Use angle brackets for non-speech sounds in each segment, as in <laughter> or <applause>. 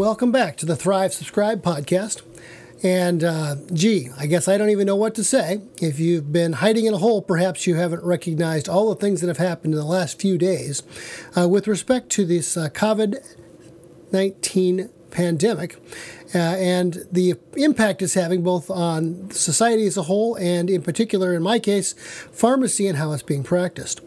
Welcome back to the Thrive Subscribe podcast. And uh, gee, I guess I don't even know what to say. If you've been hiding in a hole, perhaps you haven't recognized all the things that have happened in the last few days uh, with respect to this uh, COVID 19 pandemic uh, and the impact it's having both on society as a whole and, in particular, in my case, pharmacy and how it's being practiced.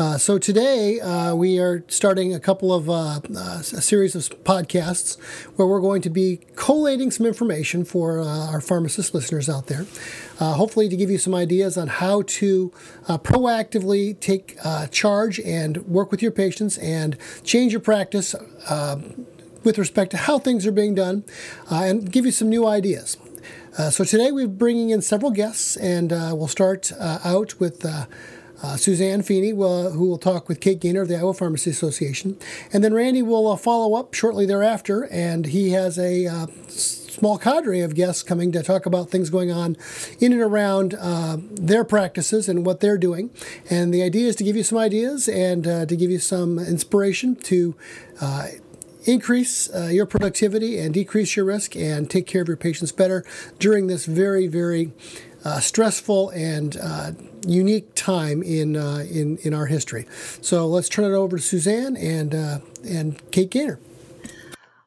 Uh, so today uh, we are starting a couple of uh, uh a series of podcasts where we're going to be collating some information for uh, our pharmacist listeners out there, uh, hopefully to give you some ideas on how to proactively take charge and work with your patients and change your practice with respect to how things are being done and give you some new ideas. So today we're bringing in several guests, and we'll start out with. Uh, uh, Suzanne Feeney, will, who will talk with Kate Gainer of the Iowa Pharmacy Association. And then Randy will follow up shortly thereafter, and he has a small cadre of guests coming to talk about things going on in and around uh, their practices and what they're doing. And the idea is to give you some ideas and uh, to give you some inspiration to uh, increase uh, your productivity and decrease your risk and take care of your patients better during this very, very uh, stressful and uh, unique time in, uh, in, in our history. So let's turn it over to Suzanne and, uh, and Kate Gainer.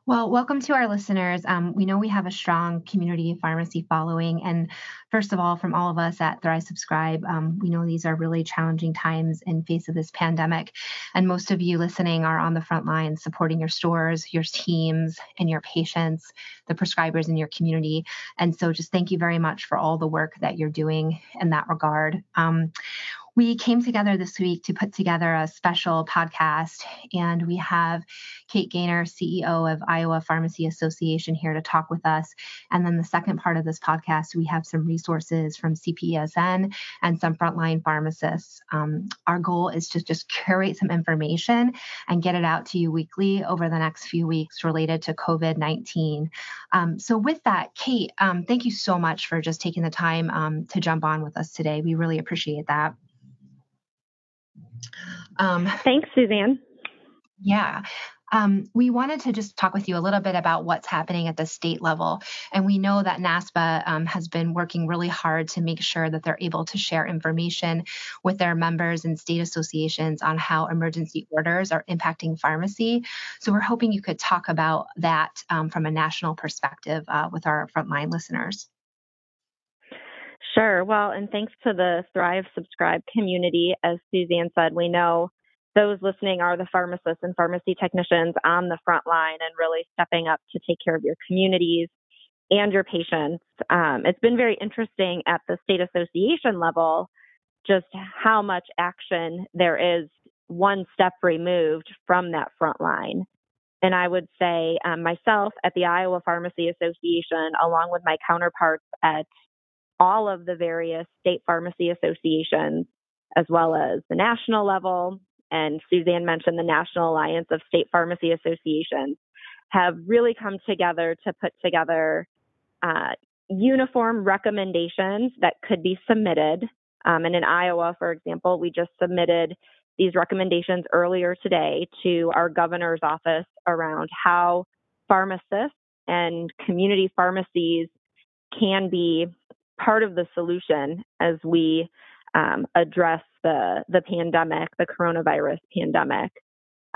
Well, welcome to our listeners. Um, we know we have a strong community pharmacy following. And first of all, from all of us at Thrive Subscribe, um, we know these are really challenging times in face of this pandemic. And most of you listening are on the front lines supporting your stores, your teams, and your patients, the prescribers in your community. And so just thank you very much for all the work that you're doing in that regard. Um, we came together this week to put together a special podcast, and we have Kate Gainer, CEO of Iowa Pharmacy Association, here to talk with us. And then the second part of this podcast, we have some resources from CPESN and some frontline pharmacists. Um, our goal is to just curate some information and get it out to you weekly over the next few weeks related to COVID 19. Um, so, with that, Kate, um, thank you so much for just taking the time um, to jump on with us today. We really appreciate that. Um, Thanks, Suzanne. Yeah. Um, we wanted to just talk with you a little bit about what's happening at the state level. And we know that NASPA um, has been working really hard to make sure that they're able to share information with their members and state associations on how emergency orders are impacting pharmacy. So we're hoping you could talk about that um, from a national perspective uh, with our frontline listeners. Sure. Well, and thanks to the Thrive Subscribe community. As Suzanne said, we know those listening are the pharmacists and pharmacy technicians on the front line and really stepping up to take care of your communities and your patients. Um, it's been very interesting at the state association level just how much action there is one step removed from that front line. And I would say um, myself at the Iowa Pharmacy Association, along with my counterparts at all of the various state pharmacy associations, as well as the national level. And Suzanne mentioned the National Alliance of State Pharmacy Associations have really come together to put together uh, uniform recommendations that could be submitted. Um, and in Iowa, for example, we just submitted these recommendations earlier today to our governor's office around how pharmacists and community pharmacies can be part of the solution as we um, address the the pandemic, the coronavirus pandemic.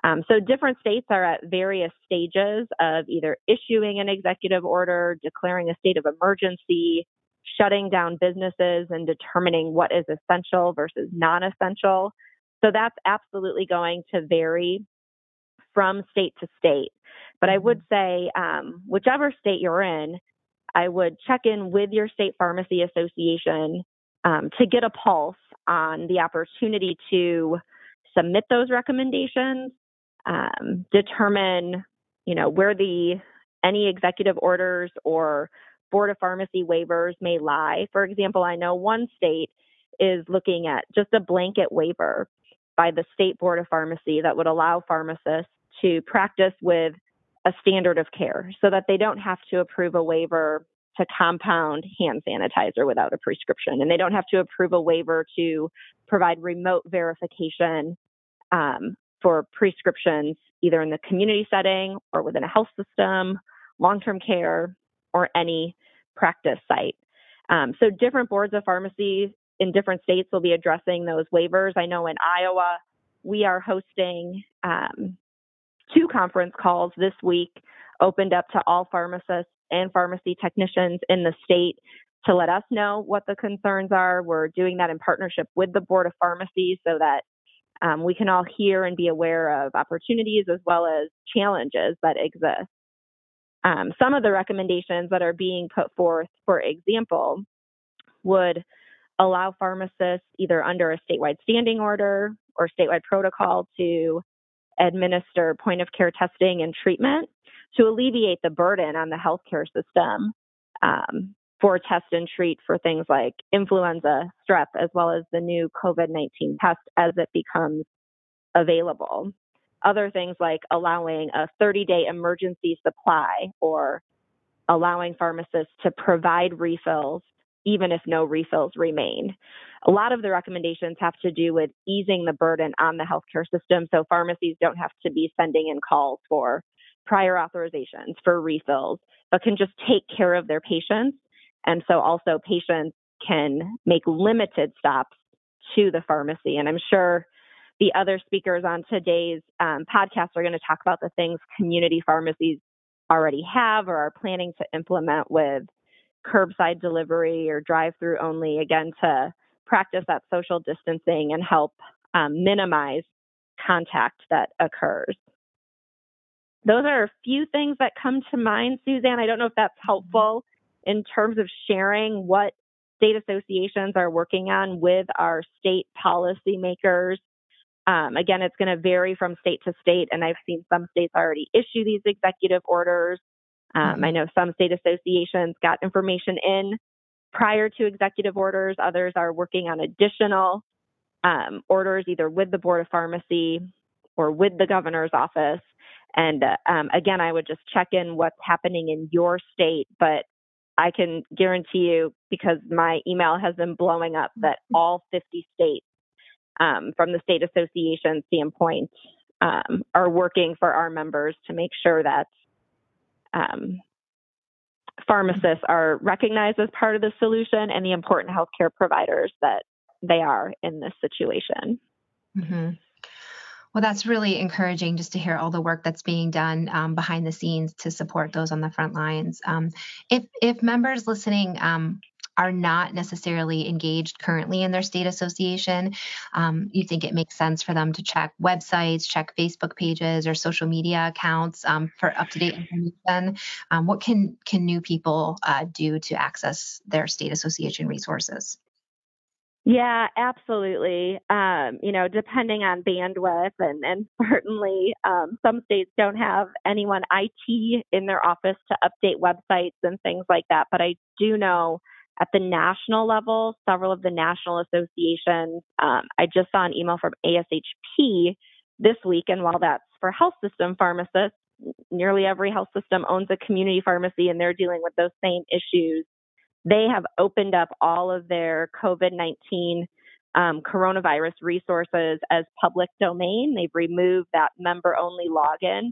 Um, so different states are at various stages of either issuing an executive order, declaring a state of emergency, shutting down businesses, and determining what is essential versus non-essential. So that's absolutely going to vary from state to state. But I would mm-hmm. say, um, whichever state you're in, I would check in with your state pharmacy association um, to get a pulse on the opportunity to submit those recommendations, um, determine, you know, where the any executive orders or board of pharmacy waivers may lie. For example, I know one state is looking at just a blanket waiver by the state board of pharmacy that would allow pharmacists to practice with a standard of care so that they don't have to approve a waiver to compound hand sanitizer without a prescription. And they don't have to approve a waiver to provide remote verification um, for prescriptions either in the community setting or within a health system, long term care, or any practice site. Um, so, different boards of pharmacy in different states will be addressing those waivers. I know in Iowa, we are hosting um, two conference calls this week, opened up to all pharmacists and pharmacy technicians in the state to let us know what the concerns are. We're doing that in partnership with the Board of Pharmacy so that um, we can all hear and be aware of opportunities as well as challenges that exist. Um, some of the recommendations that are being put forth, for example, would allow pharmacists either under a statewide standing order or statewide protocol to administer point of care testing and treatment to alleviate the burden on the healthcare system um, for test and treat for things like influenza, strep, as well as the new COVID 19 test as it becomes available. Other things like allowing a 30 day emergency supply or allowing pharmacists to provide refills even if no refills remain. A lot of the recommendations have to do with easing the burden on the healthcare system so pharmacies don't have to be sending in calls for prior authorizations for refills, but can just take care of their patients. And so also patients can make limited stops to the pharmacy. And I'm sure the other speakers on today's um, podcast are going to talk about the things community pharmacies already have or are planning to implement with curbside delivery or drive through only, again, to practice that social distancing and help um, minimize contact that occurs. Those are a few things that come to mind, Suzanne. I don't know if that's helpful in terms of sharing what state associations are working on with our state policymakers. Um, again, it's going to vary from state to state, and I've seen some states already issue these executive orders. Um, I know some state associations got information in prior to executive orders, others are working on additional um, orders either with the Board of Pharmacy or with the governor's office. And uh, um, again, I would just check in what's happening in your state, but I can guarantee you, because my email has been blowing up, that mm-hmm. all 50 states, um, from the state association standpoint, um, are working for our members to make sure that um, pharmacists are recognized as part of the solution and the important healthcare providers that they are in this situation. Mm-hmm. Well, that's really encouraging just to hear all the work that's being done um, behind the scenes to support those on the front lines. Um, if if members listening um, are not necessarily engaged currently in their state association, um, you think it makes sense for them to check websites, check Facebook pages or social media accounts um, for up to date information. Um, what can can new people uh, do to access their state association resources? Yeah, absolutely. Um, you know, depending on bandwidth, and, and <laughs> certainly um, some states don't have anyone IT in their office to update websites and things like that. But I do know at the national level, several of the national associations, um, I just saw an email from ASHP this week, and while that's for health system pharmacists, nearly every health system owns a community pharmacy and they're dealing with those same issues. They have opened up all of their COVID 19 um, coronavirus resources as public domain. They've removed that member only login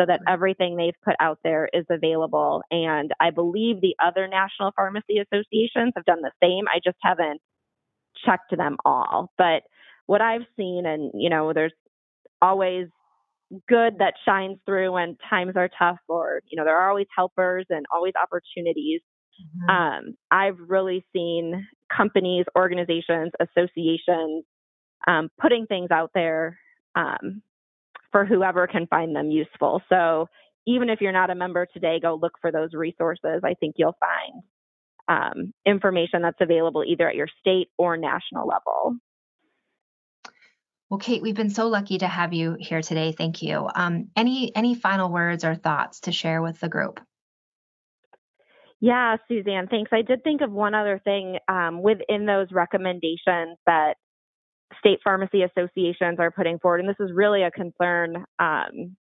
so that everything they've put out there is available. And I believe the other national pharmacy associations have done the same. I just haven't checked them all. But what I've seen, and you know, there's always good that shines through when times are tough, or you know, there are always helpers and always opportunities. Mm-hmm. Um, I've really seen companies, organizations, associations um, putting things out there um, for whoever can find them useful. So even if you're not a member today, go look for those resources. I think you'll find um, information that's available either at your state or national level. Well, Kate, we've been so lucky to have you here today. Thank you. Um, any any final words or thoughts to share with the group? Yeah, Suzanne, thanks. I did think of one other thing um, within those recommendations that state pharmacy associations are putting forward, and this is really a concern. Um,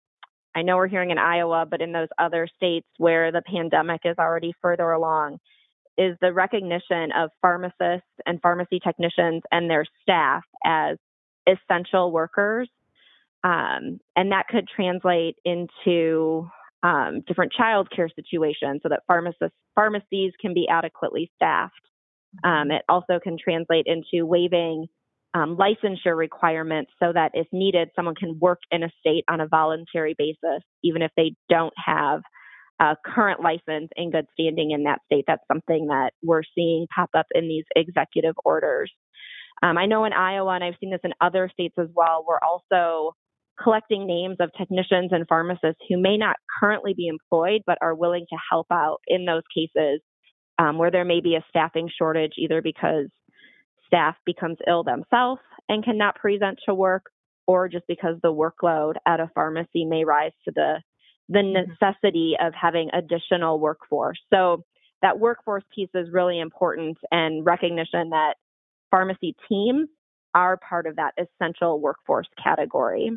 I know we're hearing in Iowa, but in those other states where the pandemic is already further along, is the recognition of pharmacists and pharmacy technicians and their staff as essential workers. Um, and that could translate into um, different childcare situations so that pharmacists, pharmacies can be adequately staffed. Um, it also can translate into waiving um, licensure requirements so that if needed, someone can work in a state on a voluntary basis, even if they don't have a current license in good standing in that state. That's something that we're seeing pop up in these executive orders. Um, I know in Iowa, and I've seen this in other states as well, we're also collecting names of technicians and pharmacists who may not currently be employed but are willing to help out in those cases um, where there may be a staffing shortage, either because staff becomes ill themselves and cannot present to work, or just because the workload at a pharmacy may rise to the the mm-hmm. necessity of having additional workforce. So that workforce piece is really important and recognition that pharmacy teams are part of that essential workforce category.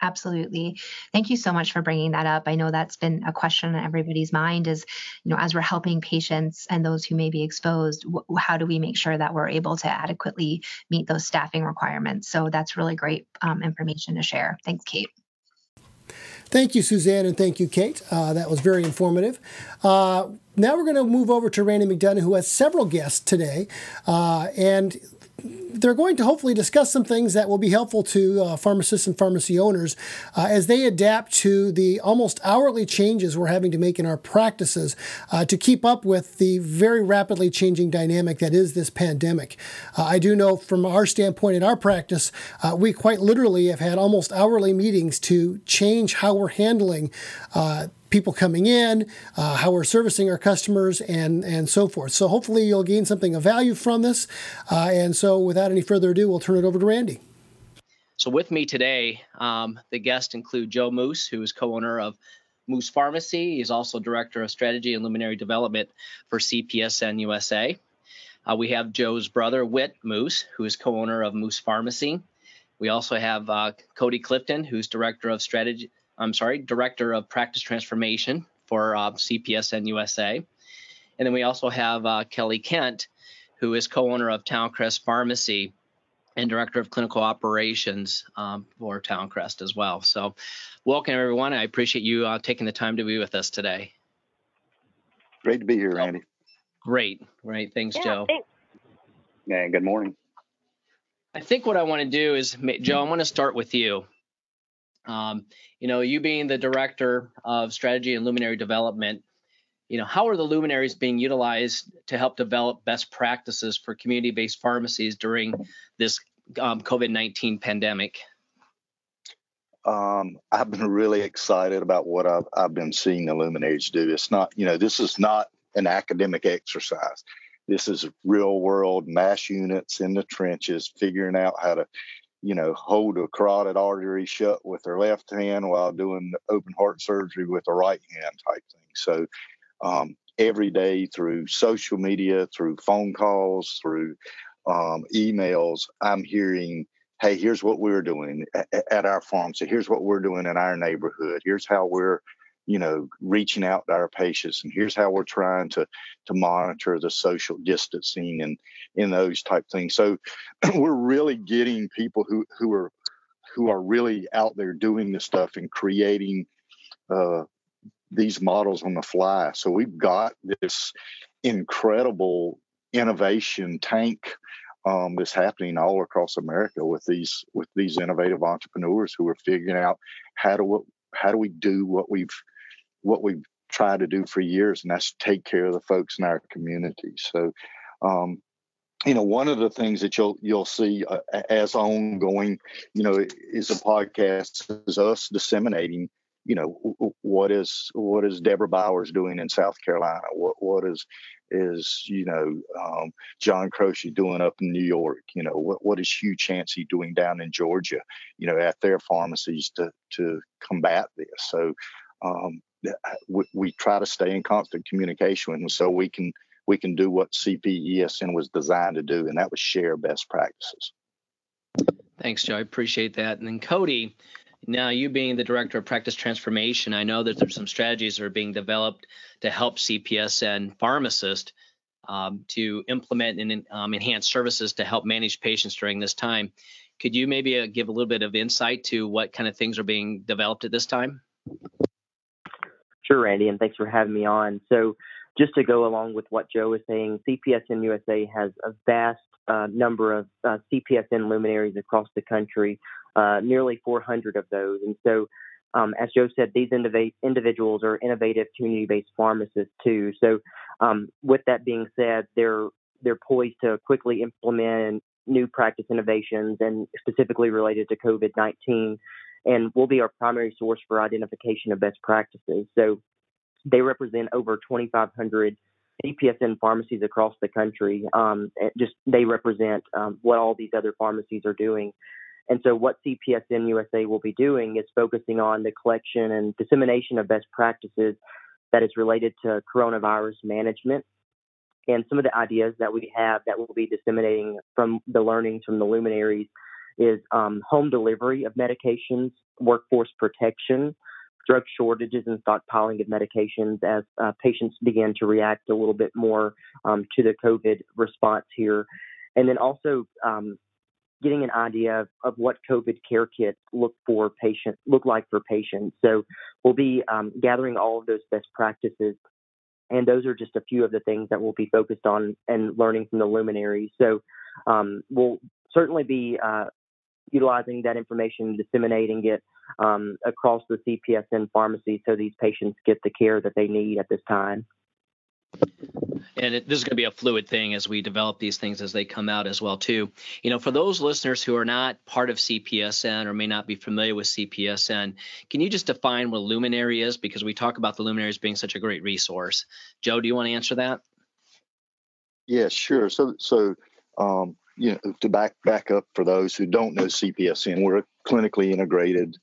Absolutely. Thank you so much for bringing that up. I know that's been a question on everybody's mind is, you know, as we're helping patients and those who may be exposed, wh- how do we make sure that we're able to adequately meet those staffing requirements? So that's really great um, information to share. Thanks, Kate. Thank you, Suzanne, and thank you, Kate. Uh, that was very informative. Uh, now we're going to move over to Randy McDonough, who has several guests today. Uh, and they're going to hopefully discuss some things that will be helpful to uh, pharmacists and pharmacy owners uh, as they adapt to the almost hourly changes we're having to make in our practices uh, to keep up with the very rapidly changing dynamic that is this pandemic. Uh, I do know from our standpoint in our practice, uh, we quite literally have had almost hourly meetings to change how we're handling uh, people coming in, uh, how we're servicing our customers, and and so forth. So hopefully you'll gain something of value from this. Uh, and so without any further ado, we'll turn it over to Randy. So with me today, um, the guests include Joe Moose, who is co-owner of Moose Pharmacy. He's also director of strategy and luminary development for CPESN USA. Uh, we have Joe's brother, Whit Moose, who is co-owner of Moose Pharmacy. We also have uh, Cody Clifton, who's director of strategy I'm sorry, Director of Practice Transformation for uh, CPESN USA. And then we also have uh, Kelly Kent, who is co-owner of Towncrest Pharmacy and Director of Clinical Operations um, for Towncrest as well. So welcome everyone. I appreciate you uh, taking the time to be with us today. Great to be here, Randy. Great, great. Thanks, yeah, Joe. Thanks. And good morning. I think what I want to do is, Joe, I want to start with you. Um, you know, you being the director of strategy and luminary development, you know, how are the luminaries being utilized to help develop best practices for community-based pharmacies during this um, COVID-19 pandemic? Um, I've been really excited about what I've, I've been seeing the luminaries do. It's not, you know, this is not an academic exercise. This is real world mass units in the trenches, figuring out how to you know, hold a carotid artery shut with their left hand while doing open heart surgery with the right hand type thing. So um, every day through social media, through phone calls, through um, emails, I'm hearing, hey, here's what we're doing at, at our So, Here's what we're doing in our neighborhood. Here's how we're you know reaching out to our patients and here's how we're trying to to monitor the social distancing and in those type things. So <clears throat> we're really getting people who who are who are really out there doing this stuff and creating uh, these models on the fly. So we've got this incredible innovation tank um, that's happening all across America with these with these innovative entrepreneurs who are figuring out how do how do we do what we've what we've tried to do for years, and that's take care of the folks in our community. So, um, you know, one of the things that you'll you'll see uh, as ongoing, you know, is a podcast is us disseminating, you know, what is what is Deborah Bowers doing in South Carolina? What what is is you know um, John Croce doing up in New York? You know, what what is Hugh Chancey doing down in Georgia? You know, at their pharmacies to to combat this. So um, we, we try to stay in constant communication them so we can we can do what CPESN was designed to do, and that was share best practices. Thanks, Joe. I appreciate that. And then Cody, now you being the director of practice transformation, I know that there's some strategies that are being developed to help CPESN pharmacists um, to implement and um, enhance services to help manage patients during this time. Could you maybe uh, give a little bit of insight to what kind of things are being developed at this time? Sure, Randy, and thanks for having me on. So, just to go along with what Joe was saying, CPESN USA has a vast uh, number of uh, CPESN luminaries across the country, uh, nearly 400 of those. And so, um, as Joe said, these indiv- individuals are innovative community-based pharmacists too. So, um, with that being said, they're they're poised to quickly implement new practice innovations and specifically related to COVID-19, and will be our primary source for identification of best practices. So, they represent over 2,500 CPESN pharmacies across the country. Um, just they represent um, what all these other pharmacies are doing. And so, what CPESN USA will be doing is focusing on the collection and dissemination of best practices that is related to coronavirus management. And some of the ideas that we have that we'll be disseminating from the learnings from the luminaries is um, home delivery of medications, workforce protection, drug shortages, and stockpiling of medications as uh, patients begin to react a little bit more um, to the COVID response here. And then also um, getting an idea of, of what COVID care kits look for patient look like for patients. So we'll be um, gathering all of those best practices, and those are just a few of the things that we'll be focused on and learning from the luminaries. So um, we'll certainly be uh, utilizing that information, disseminating it um, across the CPESN pharmacy so these patients get the care that they need at this time. And it, this is going to be a fluid thing as we develop these things as they come out as well too. You know for those listeners who are not part of cpesn or may not be familiar with cpesn can you just define what a luminary is? Because we talk about the luminaries being such a great resource. Joe do you want to answer that? Yeah sure. So so um, you know to back back up for those who don't know cpesn we're a clinically integrated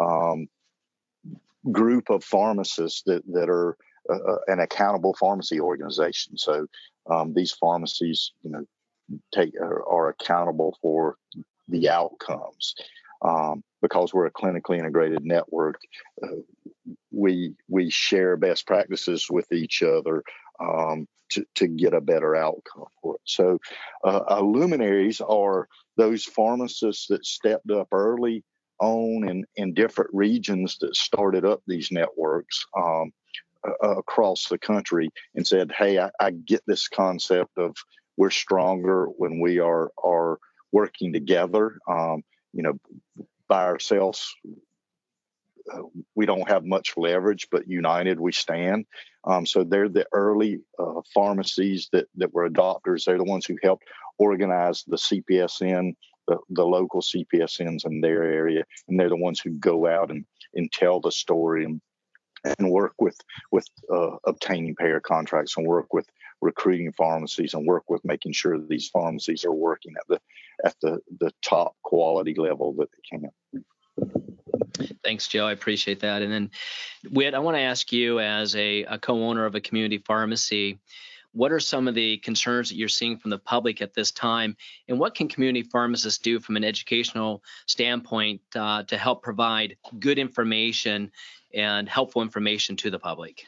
um, group of pharmacists that that are uh, an accountable pharmacy organization. So um, these pharmacies, you know, take are, are accountable for the outcomes. Um, because we're a clinically integrated network, uh, we we share best practices with each other um, to, to get a better outcome for it. So, uh, luminaries are those pharmacists that stepped up early on in, in different regions that started up these networks. Um, uh, across the country and said, "Hey, I, I, get this concept of we're stronger when we are are working together. Um, you know, by ourselves, uh, we don't have much leverage, but united we stand. Um, so they're the early uh, pharmacies that that were adopters. They're the ones who helped organize the CPESN, the, the local CPESNs in their area, and they're the ones who go out and and tell the story and and work with with uh, obtaining payer contracts and work with recruiting pharmacies and work with making sure that these pharmacies are working at the at the the top quality level that they can. Thanks, Joe. I appreciate that. And then, Whit, I want to ask you, as a, a co-owner of a community pharmacy, what are some of the concerns that you're seeing from the public at this time, and what can community pharmacists do from an educational standpoint uh, to help provide good information and helpful information to the public?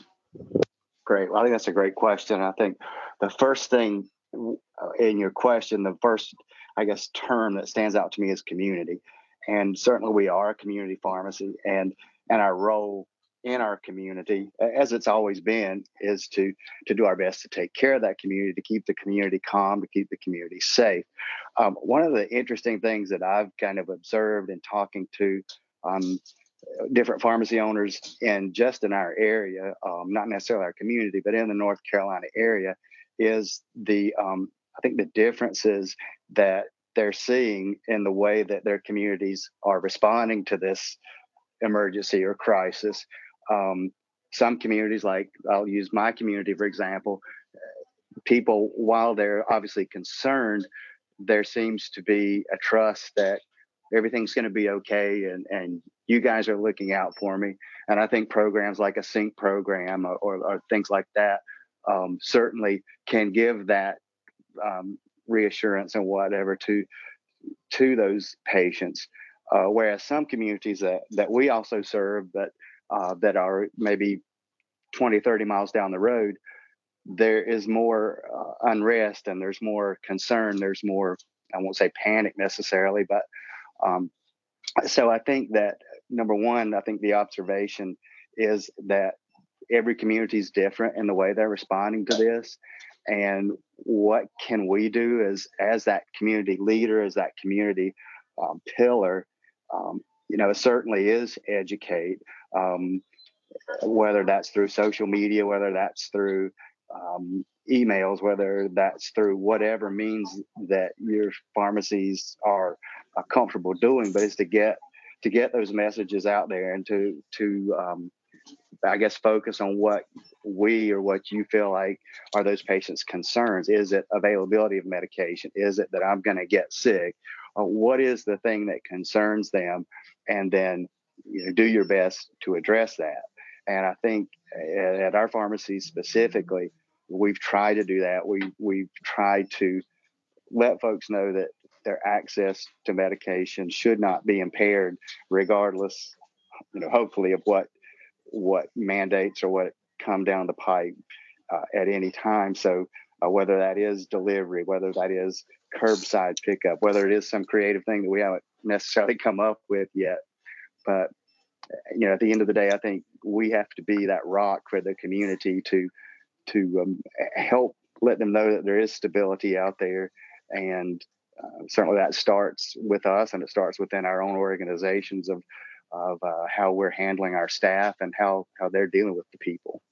Great. Well, I think that's a great question. I think the first thing in your question, the first, I guess, term that stands out to me is community. And certainly we are a community pharmacy and and our role in our community, as it's always been, is to to do our best to take care of that community, to keep the community calm, to keep the community safe. Um, one of the interesting things that I've kind of observed in talking to um, different pharmacy owners and just in our area, um, not necessarily our community, but in the North Carolina area, is the um, I think the differences that they're seeing in the way that their communities are responding to this emergency or crisis. Um, some communities, like I'll use my community for example, people while they're obviously concerned, there seems to be a trust that everything's going to be okay and and you guys are looking out for me and i think programs like a sync program or, or, or things like that um, certainly can give that um, reassurance and whatever to to those patients uh, whereas some communities that that we also serve but uh, that are maybe 20 30 miles down the road there is more uh, unrest and there's more concern there's more i won't say panic necessarily but Um, so I think that number one, I think the observation is that every community is different in the way they're responding to this. And what can we do as as that community leader, as that community um, pillar? Um, you know, it certainly is educate, um, whether that's through social media, whether that's through um, emails, whether that's through whatever means that your pharmacies are uh, comfortable doing, but is to get to get those messages out there and to to um, I guess focus on what we or what you feel like are those patients' concerns. Is it availability of medication? Is it that I'm going to get sick? Or what is the thing that concerns them? And then you know, do your best to address that. And I think eh, at our pharmacy specifically, we've tried to do that. We we've tried to let folks know that their access to medication should not be impaired, regardless, you know, hopefully of what what mandates or what come down the pipe uh, at any time. So uh, whether that is delivery, whether that is curbside pickup, whether it is some creative thing that we haven't necessarily come up with yet, but you know, at the end of the day, I think we have to be that rock for the community to to um, help let them know that there is stability out there, and uh, certainly that starts with us, and it starts within our own organizations of of uh, how we're handling our staff and how how they're dealing with the people.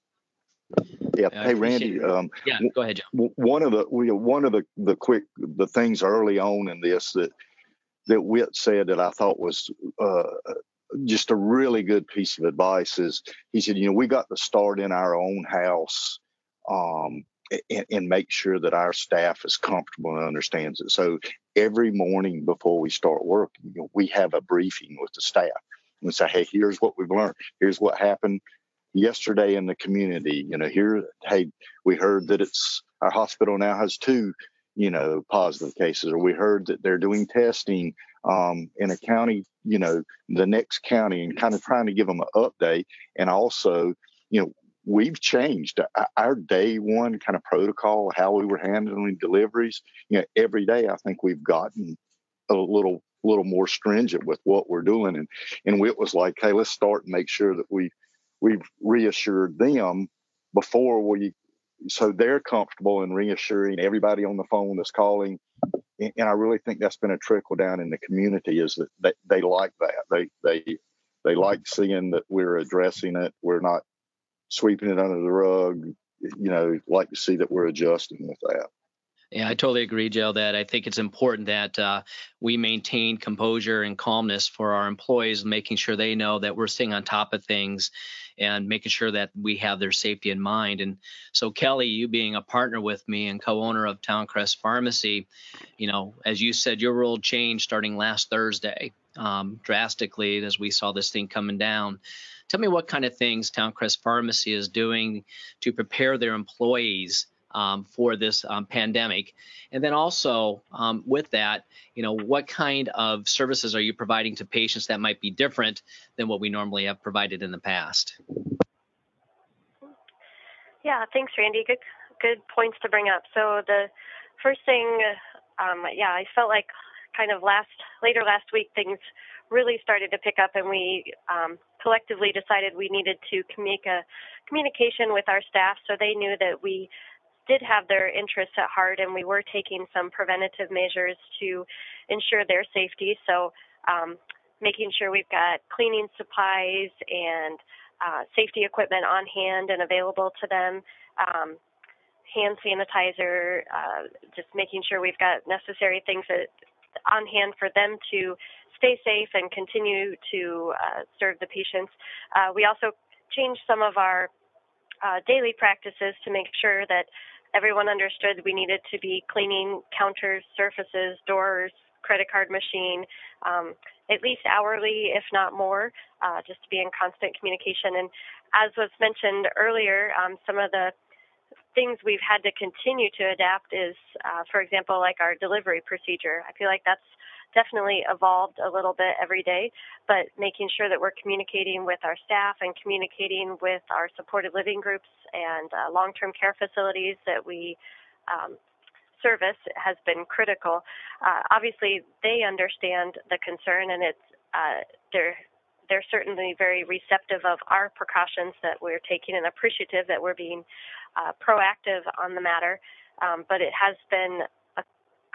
Yeah. hey, Randy. Um, yeah. Go ahead, John. One of the one of the the quick the things early on in this that that Whit said that I thought was uh, just a really good piece of advice is he said, you know, we got to start in our own house um, and, and, make sure that our staff is comfortable and understands it. So every morning before we start work, you know, we have a briefing with the staff and say, hey, here's what we've learned. Here's what happened yesterday in the community. You know, here, hey, we heard that it's our hospital now has two, you know, positive cases, or we heard that they're doing testing um, in a county, you know, the next county, and kind of trying to give them an update. And also, you know, we've changed our day one kind of protocol, how we were handling deliveries. You know, every day I think we've gotten a little little more stringent with what we're doing. And and it was like, hey, let's start and make sure that we we've reassured them before we so they're comfortable in reassuring everybody on the phone that's calling. And, and I really think that's been a trickle down in the community is that they, they like that. They they they like seeing that we're addressing it. We're not sweeping it under the rug. You know, like to see that we're adjusting with that. Yeah, I totally agree, Joe. That I think it's important that uh, we maintain composure and calmness for our employees, making sure they know that we're staying on top of things and making sure that we have their safety in mind. And so, Kelly, you being a partner with me and co-owner of Towncrest Pharmacy, you know, as you said, your world changed starting last Thursday um, drastically as we saw this thing coming down. Tell me what kind of things Towncrest Pharmacy is doing to prepare their employees um, for this um, pandemic? And then also um, with that, you know, what kind of services are you providing to patients that might be different than what we normally have provided in the past? Yeah, thanks, Randy. Good, good points to bring up. So the first thing, um, yeah, I felt like kind of last later last week things really started to pick up, and we um, collectively decided we needed to make a communication with our staff so they knew that we did have their interests at heart, and we were taking some preventative measures to ensure their safety. So, um, making sure we've got cleaning supplies and uh, safety equipment on hand and available to them. Um, hand sanitizer, uh, just making sure we've got necessary things that, on hand for them to stay safe and continue to uh, serve the patients. Uh, we also changed some of our uh, daily practices to make sure that everyone understood we needed to be cleaning counters, surfaces, doors, credit card machine, um, at least hourly, if not more, uh, just to be in constant communication. And as was mentioned earlier, um, some of the things we've had to continue to adapt is, uh, for example, like our delivery procedure. I feel like that's definitely evolved a little bit every day, but making sure that we're communicating with our staff and communicating with our supported living groups and uh, long term care facilities that we um, service has been critical. Uh, obviously, they understand the concern, and it's uh, they're they're certainly very receptive of our precautions that we're taking and appreciative that we're being uh, proactive on the matter. Um, but it has been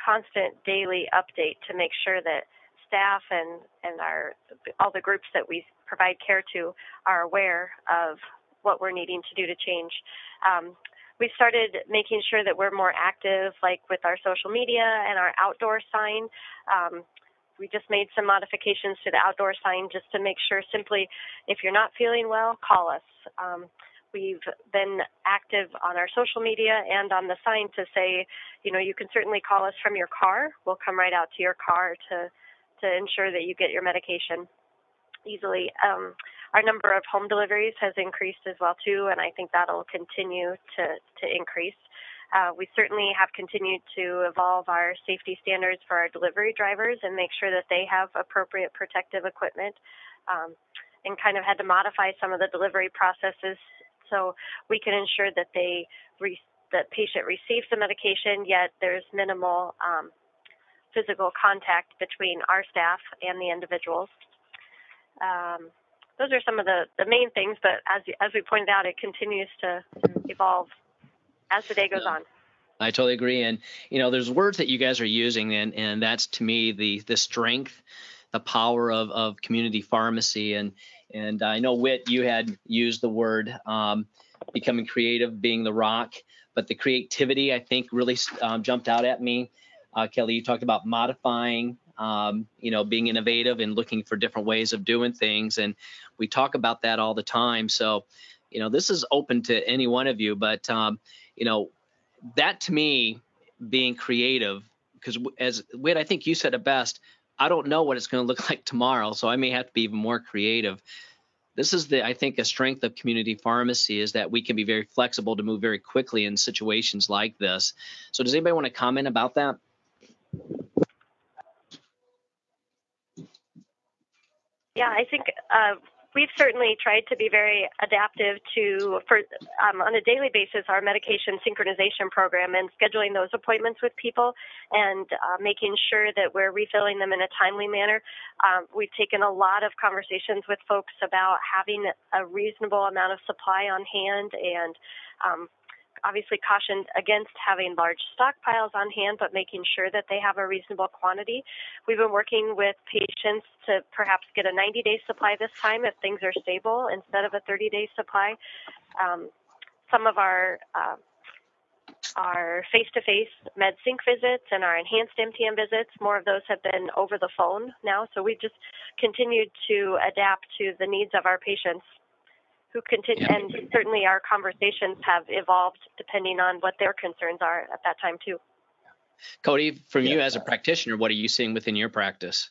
constant daily update to make sure that staff and and our all the groups that we provide care to are aware of what we're needing to do to change. Um, we started making sure that we're more active, like with our social media and our outdoor sign. Um, we just made some modifications to the outdoor sign just to make sure simply if you're not feeling well, call us. Um, we've been active on our social media and on the sign to say, you know, you can certainly call us from your car. We'll come right out to your car to to ensure that you get your medication easily. Um, our number of home deliveries has increased as well too, and I think that'll continue to to increase. Uh, we certainly have continued to evolve our safety standards for our delivery drivers and make sure that they have appropriate protective equipment, um, and kind of had to modify some of the delivery processes so we can ensure that they re- the patient receives the medication, yet there's minimal um, physical contact between our staff and the individuals. Um, those are some of the, the main things, but as as we pointed out, it continues to evolve as the day goes on. I totally agree, and you know, there's words that you guys are using, and and that's to me the the strength, the power of of community pharmacy, and and I know Whit, you had used the word um, becoming creative, being the rock, but the creativity I think really um, jumped out at me. Uh, Kelly, you talked about modifying, um, you know, being innovative and looking for different ways of doing things, and we talk about that all the time. So, you know, this is open to any one of you, but um, you know, that to me, being creative, because as Whit, I think you said it best. I don't know what it's going to look <laughs> like tomorrow, so I may have to be even more creative. This is the I think a strength of community pharmacy is that we can be very flexible to move very quickly in situations like this. So does anybody want to comment about that? Yeah, I think uh, we've certainly tried to be very adaptive to, for um, on a daily basis, our medication synchronization program and scheduling those appointments with people and uh, making sure that we're refilling them in a timely manner. Um, we've taken a lot of conversations with folks about having a reasonable amount of supply on hand and um, obviously cautioned against having large stockpiles on hand, but making sure that they have a reasonable quantity. We've been working with patients to perhaps get a 90 day supply this time if things are stable instead of a 30 day supply. Um, some of our uh, our face-to-face MedSync visits and our enhanced MTM visits, more of those have been over the phone now. So we've just continued to adapt to the needs of our patients who continue, yeah. and certainly our conversations have evolved depending on what their concerns are at that time too. Cody, from yeah. you as a practitioner, what are you seeing within your practice?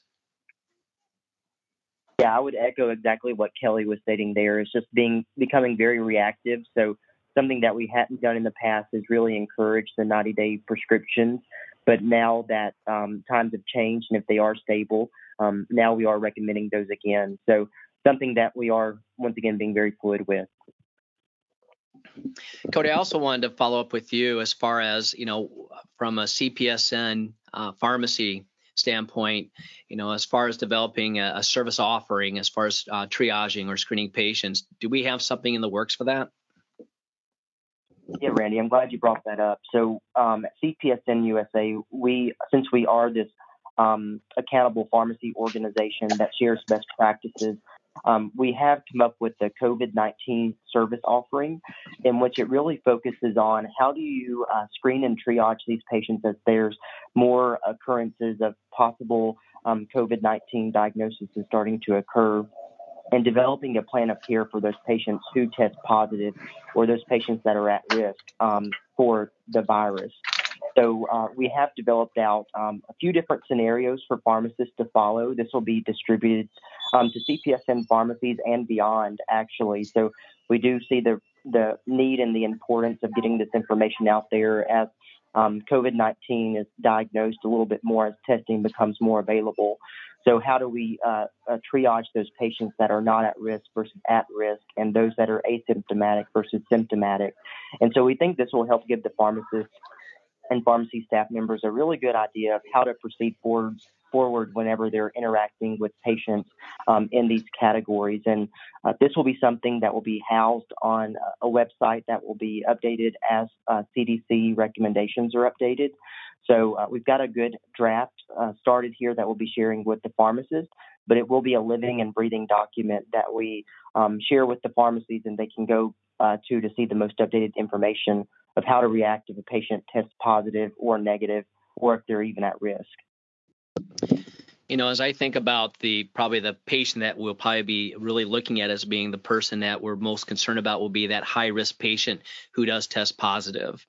Yeah, I would echo exactly what Kelly was stating there. It's just being becoming very reactive. So something that we hadn't done in the past is really encourage the 90 day prescriptions. But now that um, times have changed and if they are stable, um, now we are recommending those again. So something that we are once again being very fluid with. Cody, I also wanted to follow up with you as far as you know from a CPESN uh, pharmacy standpoint, you know, as far as developing a, a service offering, as far as uh, triaging or screening patients, do we have something in the works for that? Yeah, Randy, I'm glad you brought that up. So um, at CPESN USA, we since we are this um, accountable pharmacy organization that shares best practices um, we have come up with the COVID 19 service offering, in which it really focuses on how do you uh, screen and triage these patients as there's more occurrences of possible um, COVID 19 diagnosis is starting to occur. And developing a plan of care for those patients who test positive or those patients that are at risk um, for the virus. So uh, we have developed out um, a few different scenarios for pharmacists to follow. This will be distributed um, to CPESN pharmacies and beyond, actually. So we do see the the need and the importance of getting this information out there as um, COVID 19 is diagnosed a little bit more as testing becomes more available. So, how do we uh, uh, triage those patients that are not at risk versus at risk, and those that are asymptomatic versus symptomatic? And so, we think this will help give the pharmacists and pharmacy staff members a really good idea of how to proceed forward forward whenever they're interacting with patients um, in these categories. And uh, this will be something that will be housed on a website that will be updated as uh, CDC recommendations are updated. So uh, we've got a good draft uh, started here that we'll be sharing with the pharmacist, but it will be a living and breathing document that we um, share with the pharmacies and they can go uh, to to see the most updated information of how to react if a patient tests positive or negative or if they're even at risk. You know, as I think about the probably the patient that we'll probably be really looking at as being the person that we're most concerned about will be that high risk patient who does test positive.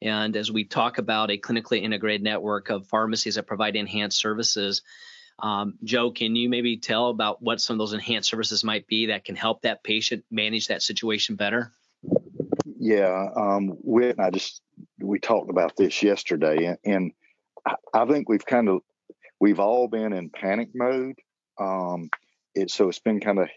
And as we talk about a clinically integrated network of pharmacies that provide enhanced services, um, Joe, can you maybe tell about what some of those enhanced services might be that can help that patient manage that situation better? Yeah, um, and I just we talked about this yesterday, and I think we've kind of we've all been in panic mode. Um, it, so it's been kind of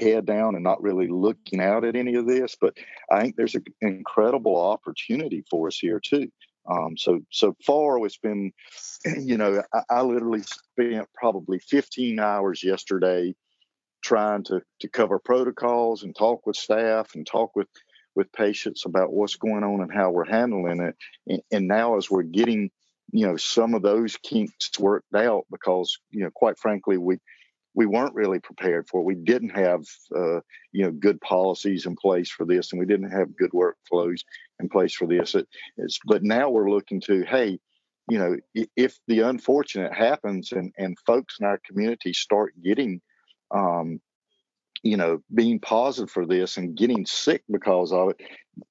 head down and not really looking out at any of this. But I think there's an incredible opportunity for us here too. Um, so so far it's been, <clears throat> you know, I, I, literally spent probably 15 hours yesterday trying to to cover protocols and talk with staff and talk with with patients about what's going on and how we're handling it. And, and now as we're getting, you know, some of those kinks worked out because, you know, quite frankly, we we weren't really prepared for. We didn't have, uh, you know, good policies in place for this, and we didn't have good workflows in place for this. It, but now we're looking to, hey, you know, if the unfortunate happens and and folks in our community start getting, um, you know, being positive for this and getting sick because of it,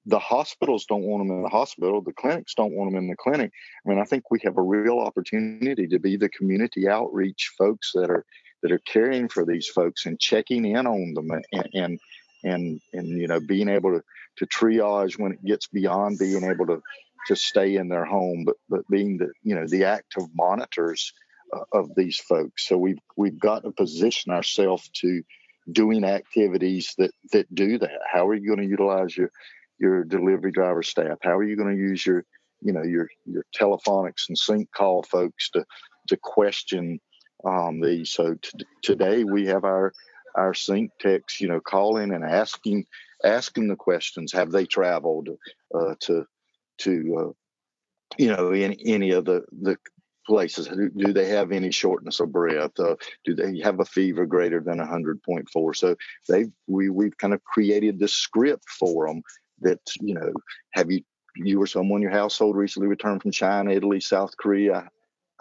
the hospitals don't want them in the hospital. The clinics don't want them in the clinic. I mean, I think we have a real opportunity to be the community outreach folks that are that are caring for these folks and checking in on them and and and, and you know being able to to triage when it gets beyond being able to to stay in their home, but but being the you know the active monitors uh, of these folks. So we've we've got to position ourselves to doing activities that that do that. How are you going to utilize your your delivery driver staff? How are you going to use your you know your your telephonics and sync call folks to to question um, these. So t- today we have our our sync techs, you know, calling and asking asking the questions. Have they traveled uh, to to uh, you know any any of the the places? Do, do they have any shortness of breath? Uh, do they have a fever greater than 100.4? So they we we've kind of created this script for them that you know have you you or someone in your household recently returned from China, Italy, South Korea,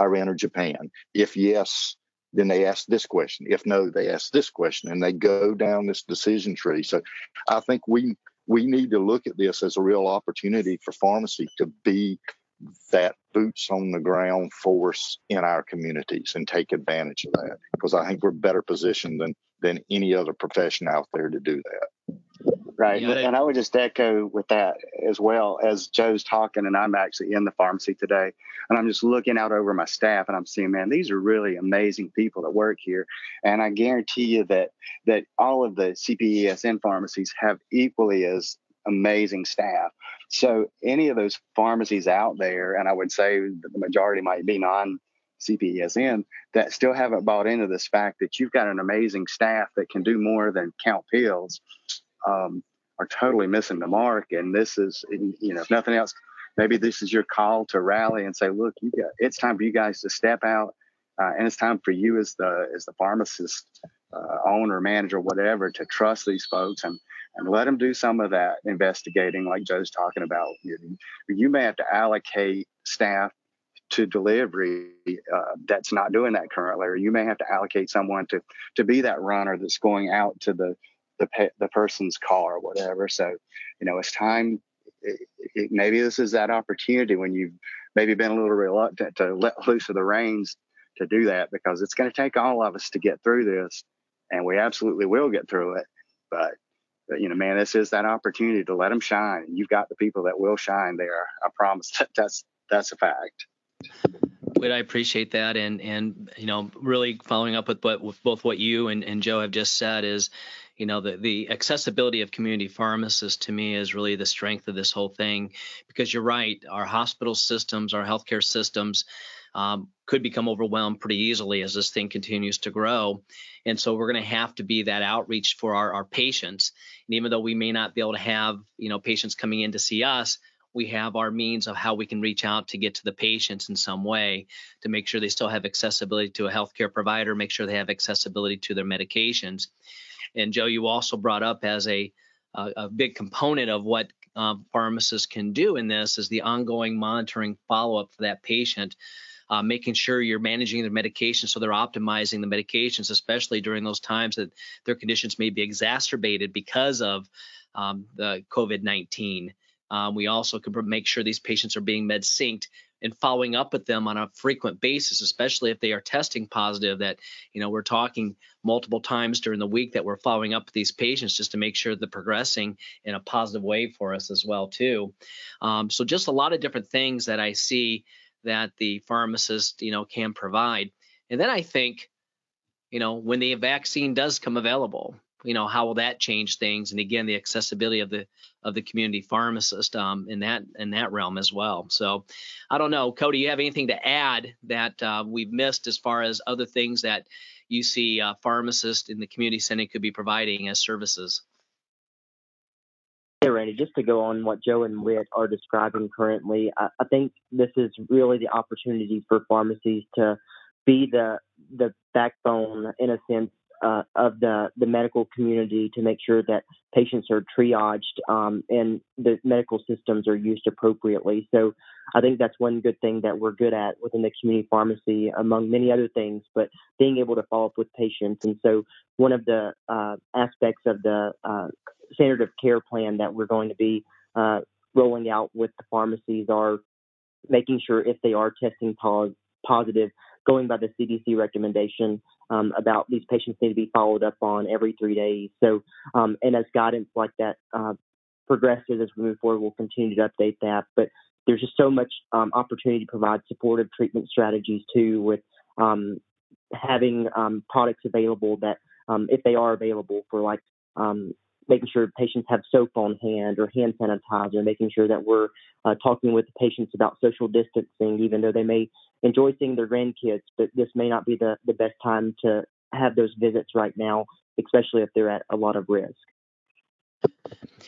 Iran, or Japan? If yes, then they ask this question. If no, they ask this question, and they go down this decision tree. So, I think we we need to look at this as a real opportunity for pharmacy to be that boots on the ground force in our communities and take advantage of that because I think we're better positioned than than any other profession out there to do that. Right. Yeah, and I would just echo with that as well as Joe's talking, and I'm actually in the pharmacy today, and I'm just looking out over my staff, and I'm seeing, man, these are really amazing people that work here, and I guarantee you that that all of the CPESN pharmacies have equally as amazing staff. So any of those pharmacies out there, and I would say the majority might be non CPESN that still haven't bought into this fact that you've got an amazing staff that can do more than count pills um, are totally missing the mark. And this is, you know, if nothing else, maybe this is your call to rally and say, look, you got, it's time for you guys to step out, uh, and it's time for you as the as the pharmacist, uh, owner, manager, whatever, to trust these folks and and let them do some of that investigating, like Joe's talking about. You, you may have to allocate staff to delivery uh, that's not doing that currently, or you may have to allocate someone to to be that runner that's going out to the the the person's car or whatever. So, you know, it's time. It, it, maybe this is that opportunity when you've maybe been a little reluctant to let loose of the reins to do that because it's going to take all of us to get through this, and we absolutely will get through it. But, but you know, man, this is that opportunity to let them shine. You've got the people that will shine there. I promise. <laughs> That, that's that's a fact. I appreciate that, and and you know, really following up with what with both what you and, and Joe have just said is, you know the the accessibility of community pharmacists to me is really the strength of this whole thing. Because you're right our hospital systems our healthcare systems um, could become overwhelmed pretty easily as this thing continues to grow. And so we're going to have to be that outreach for our, our patients. And even though we may not be able to have you know patients coming in to see us we have our means of how we can reach out to get to the patients in some way to make sure they still have accessibility to a healthcare provider, make sure they have accessibility to their medications. And Joe, you also brought up as a a, a big component of what uh, pharmacists can do in this is the ongoing monitoring follow-up for that patient. Uh, making sure you're managing their medications so they're optimizing the medications, especially during those times that their conditions may be exacerbated because of um, the COVID 19. Um, we also can make sure these patients are being med synced and following up with them on a frequent basis, especially if they are testing positive. That you know we're talking multiple times during the week that we're following up with these patients just to make sure they're progressing in a positive way for us as well too. Um, so just a lot of different things that I see that the pharmacist you know can provide. And then I think you know when the vaccine does come available you know how will that change things? And again the accessibility of the of the community pharmacist um, in that in that realm as well. So i don't know. Cody you have anything to add that uh, we've missed as far as other things that you see uh, pharmacists in the community setting could be providing as services? Hey, Randy, just to go on what Joe and Whit are describing currently, I, I think this is really the opportunity for pharmacies to be the the backbone, in a sense, uh, of the, the medical community to make sure that patients are triaged um, and the medical systems are used appropriately. So I think that's one good thing that we're good at within the community pharmacy, among many other things, but being able to follow up with patients. And so one of the uh, aspects of the uh, standard of care plan that we're going to be uh, rolling out with the pharmacies are making sure if they are testing pos- positive, going by the CDC recommendation um, about these patients need to be followed up on every three days. So, um, and as guidance like that uh, progresses as we move forward, we'll continue to update that. But there's just so much um, opportunity to provide supportive treatment strategies too, with um, having um, products available that, um, if they are available, for like making sure patients have soap on hand or hand sanitizer, making sure that we're uh, talking with the patients about social distancing, even though they may enjoy seeing their grandkids, but this may not be the, the best time to have those visits right now, especially if they're at a lot of risk.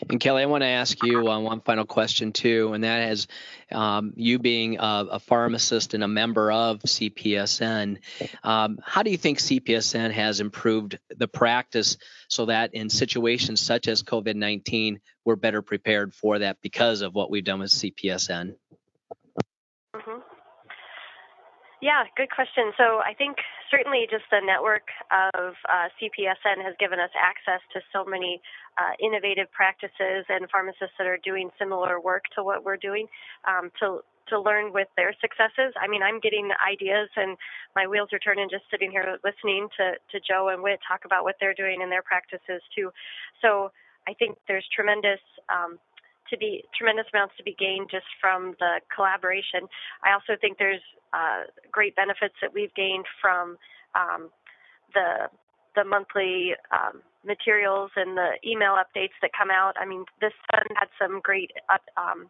And Kelly, I want to ask you uh, one final question too, and that is um, you being a, a, pharmacist and a member of CPESN, um, how do you think CPESN has improved the practice so that in situations such as COVID 19, we're better prepared for that because of what we've done with CPESN? Mm-hmm. Yeah, good question. So I think certainly just the network of uh, CPESN has given us access to so many uh, innovative practices and pharmacists that are doing similar work to what we're doing um, to to learn with their successes. I mean, I'm getting ideas and my wheels are turning just sitting here listening to, to Joe and Whit talk about what they're doing in their practices too. So I think there's tremendous um, to be tremendous amounts to be gained just from the collaboration. I also think there's uh, great benefits that we've gained from um, the the monthly um, materials and the email updates that come out. I mean, this fund had some great um,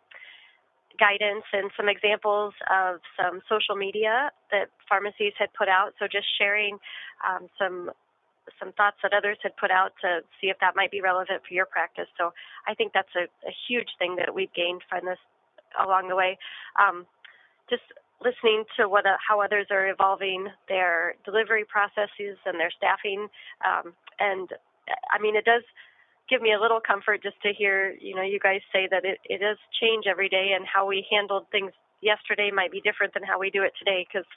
guidance and some examples of some social media that pharmacies had put out. So just sharing um, some some thoughts that others had put out to see if that might be relevant for your practice. So I think that's a, a huge thing that we've gained from this along the way. Um, just listening to what uh, how others are evolving their delivery processes and their staffing, um, and I mean it does give me a little comfort just to hear you know you guys say that it, it does change every day and how we handled things yesterday might be different than how we do it today because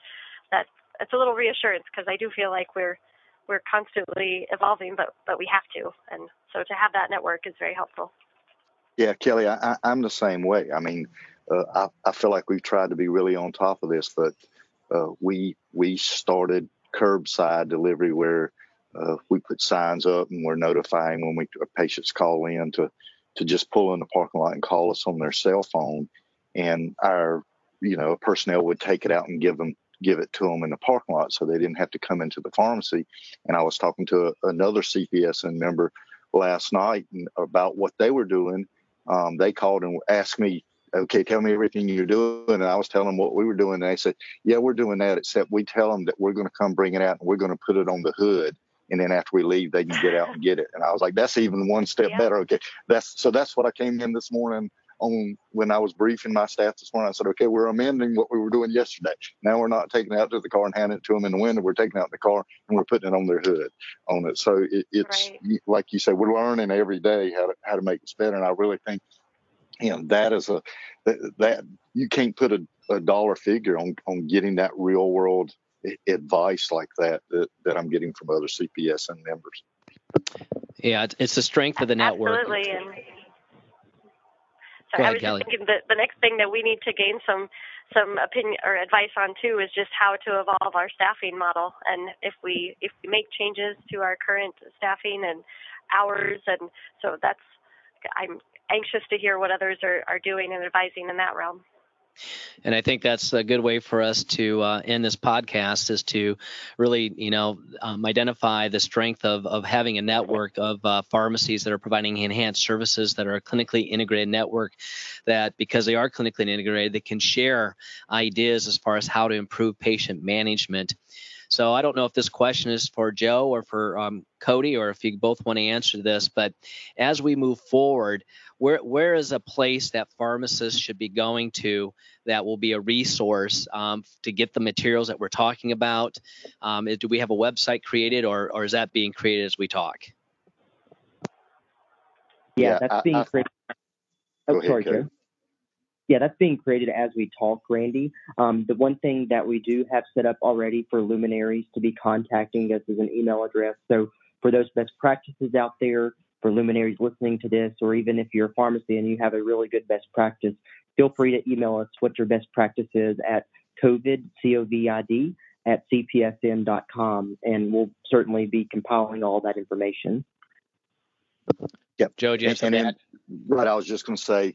that it's a little reassurance because I do feel like we're we're constantly evolving, but but we have to, and so to have that network is very helpful. Yeah, Kelly, I, am the same way. I mean, uh, I, I feel like we've tried to be really on top of this, but uh, we we started curbside delivery where uh, we put signs up and we're notifying when we patients call in to to just pull in the parking lot and call us on their cell phone, and our you know personnel would take it out and give them give it to them in the parking lot so they didn't have to come into the pharmacy. And I was talking to a, another CPESN member last night about what they were doing. Um, they called and asked me, "Okay, tell me everything you're doing." And I was telling them what we were doing, and they said, "Yeah, we're doing that. Except we tell them that we're going to come bring it out and we're going to put it on the hood." and then after we leave, they can get out and get it. And I was like, that's even one step yeah. better. Okay, that's so that's what I came in this morning on when I was briefing my staff this morning. I said, okay, we're amending what we were doing yesterday. Now we're not taking it out to the car and handing it to them in the window. We're taking it out the car and we're putting it on their hood on it. So it, it's right. like you said, we're learning every day how to how to make this better. And I really think, you know, that is a that, that you can't put a, a dollar figure on on getting that real world advice like that, that that I'm getting from other CPESN members. Yeah, it's the strength of the network. Absolutely. And so I was just thinking that the next thing that we need to gain some some opinion or advice on too is just how to evolve our staffing model. And if we if we make changes to our current staffing and hours, and so that's I'm anxious to hear what others are, are doing and advising in that realm. And I think that's a good way for us to uh, end this podcast is to really, you know, um, identify the strength of, of having a network of uh, pharmacies that are providing enhanced services that are a clinically integrated network that because they are clinically integrated, they can share ideas as far as how to improve patient management. So I don't know if this question is for Joe or for um, Cody, or if you both want to answer this. But as we move forward, where where is a place that pharmacists should be going to that will be a resource um, to get the materials that we're talking about? Um, do we have a website created, or or is that being created as we talk? Yeah, that's being created. Oh, sorry, Joe. Yeah, that's being created as we talk, Randy. Um, the one thing that we do have set up already for luminaries to be contacting us is an email address. So for those best practices out there, for luminaries listening to this, or even if you're a pharmacy and you have a really good best practice, feel free to email us what your best practice is at COVID, C-O-V-I-D, at cpesn.com, and we'll certainly be compiling all that information. Yep. Joe, do you have and, and Right. I was just going to say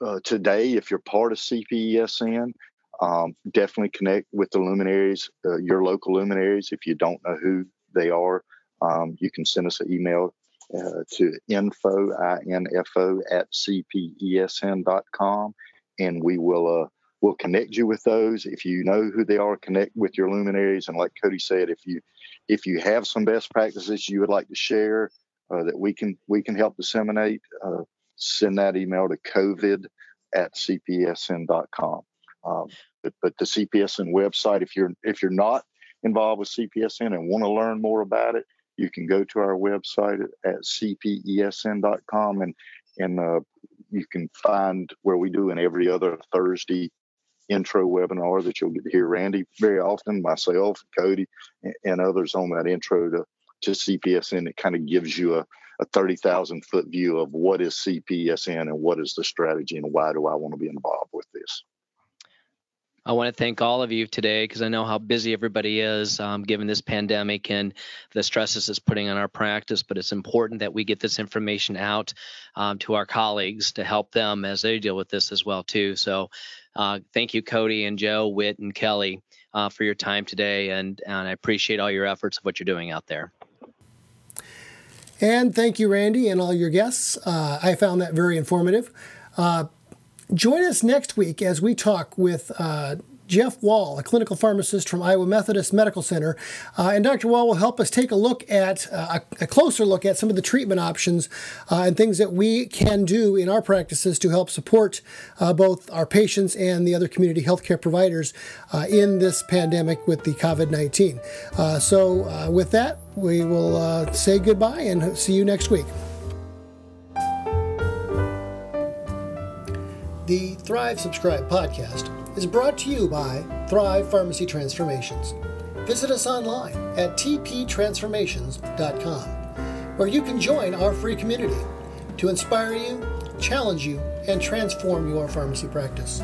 uh, today, if you're part of CPESN, um, definitely connect with the luminaries, uh, your local luminaries. If you don't know who they are, um, you can send us an email uh, to info, I-N-F-O, at cpesn.com, and we will uh, we'll connect you with those. If you know who they are, connect with your luminaries. And like Cody said, if you if you have some best practices you would like to share, uh, that we can we can help disseminate, uh, send that email to covid at cpesn.com. Um, but, but the CPESN website, if you're if you're not involved with CPESN and want to learn more about it, you can go to our website at, at cpesn.com and and uh, you can find where we do in every other Thursday intro webinar that you'll get to hear Randy very often, myself, Cody, and others on that intro to to CPESN, it kind of gives you a, a 30,000 foot view of what is CPESN and what is the strategy and why do I want to be involved with this. I want to thank all of you today because I know how busy everybody is um, given this pandemic and the stresses it's putting on our practice. But it's important that we get this information out um, to our colleagues to help them as they deal with this as well too. So, uh, thank you, Cody and Joe, Whit, and Kelly, uh, for your time today, and and I appreciate all your efforts of what you're doing out there. And thank you, Randy, and all your guests. Uh, I found that very informative. Uh, join us next week as we talk with uh, Jeff Wall, a clinical pharmacist from Iowa Methodist Medical Center. Uh, and Dr. Wall will help us take a look at uh, a, closer look at some of the treatment options uh, and things that we can do in our practices to help support uh, both our patients and the other community healthcare providers uh, in this pandemic with the COVID 19. Uh, so, with that, we will say goodbye and see you next week. The Thrive Subscribe podcast is brought to you by Thrive Pharmacy Transformations. Visit us online at tptransformations.com, where you can join our free community to inspire you, challenge you, and transform your pharmacy practice.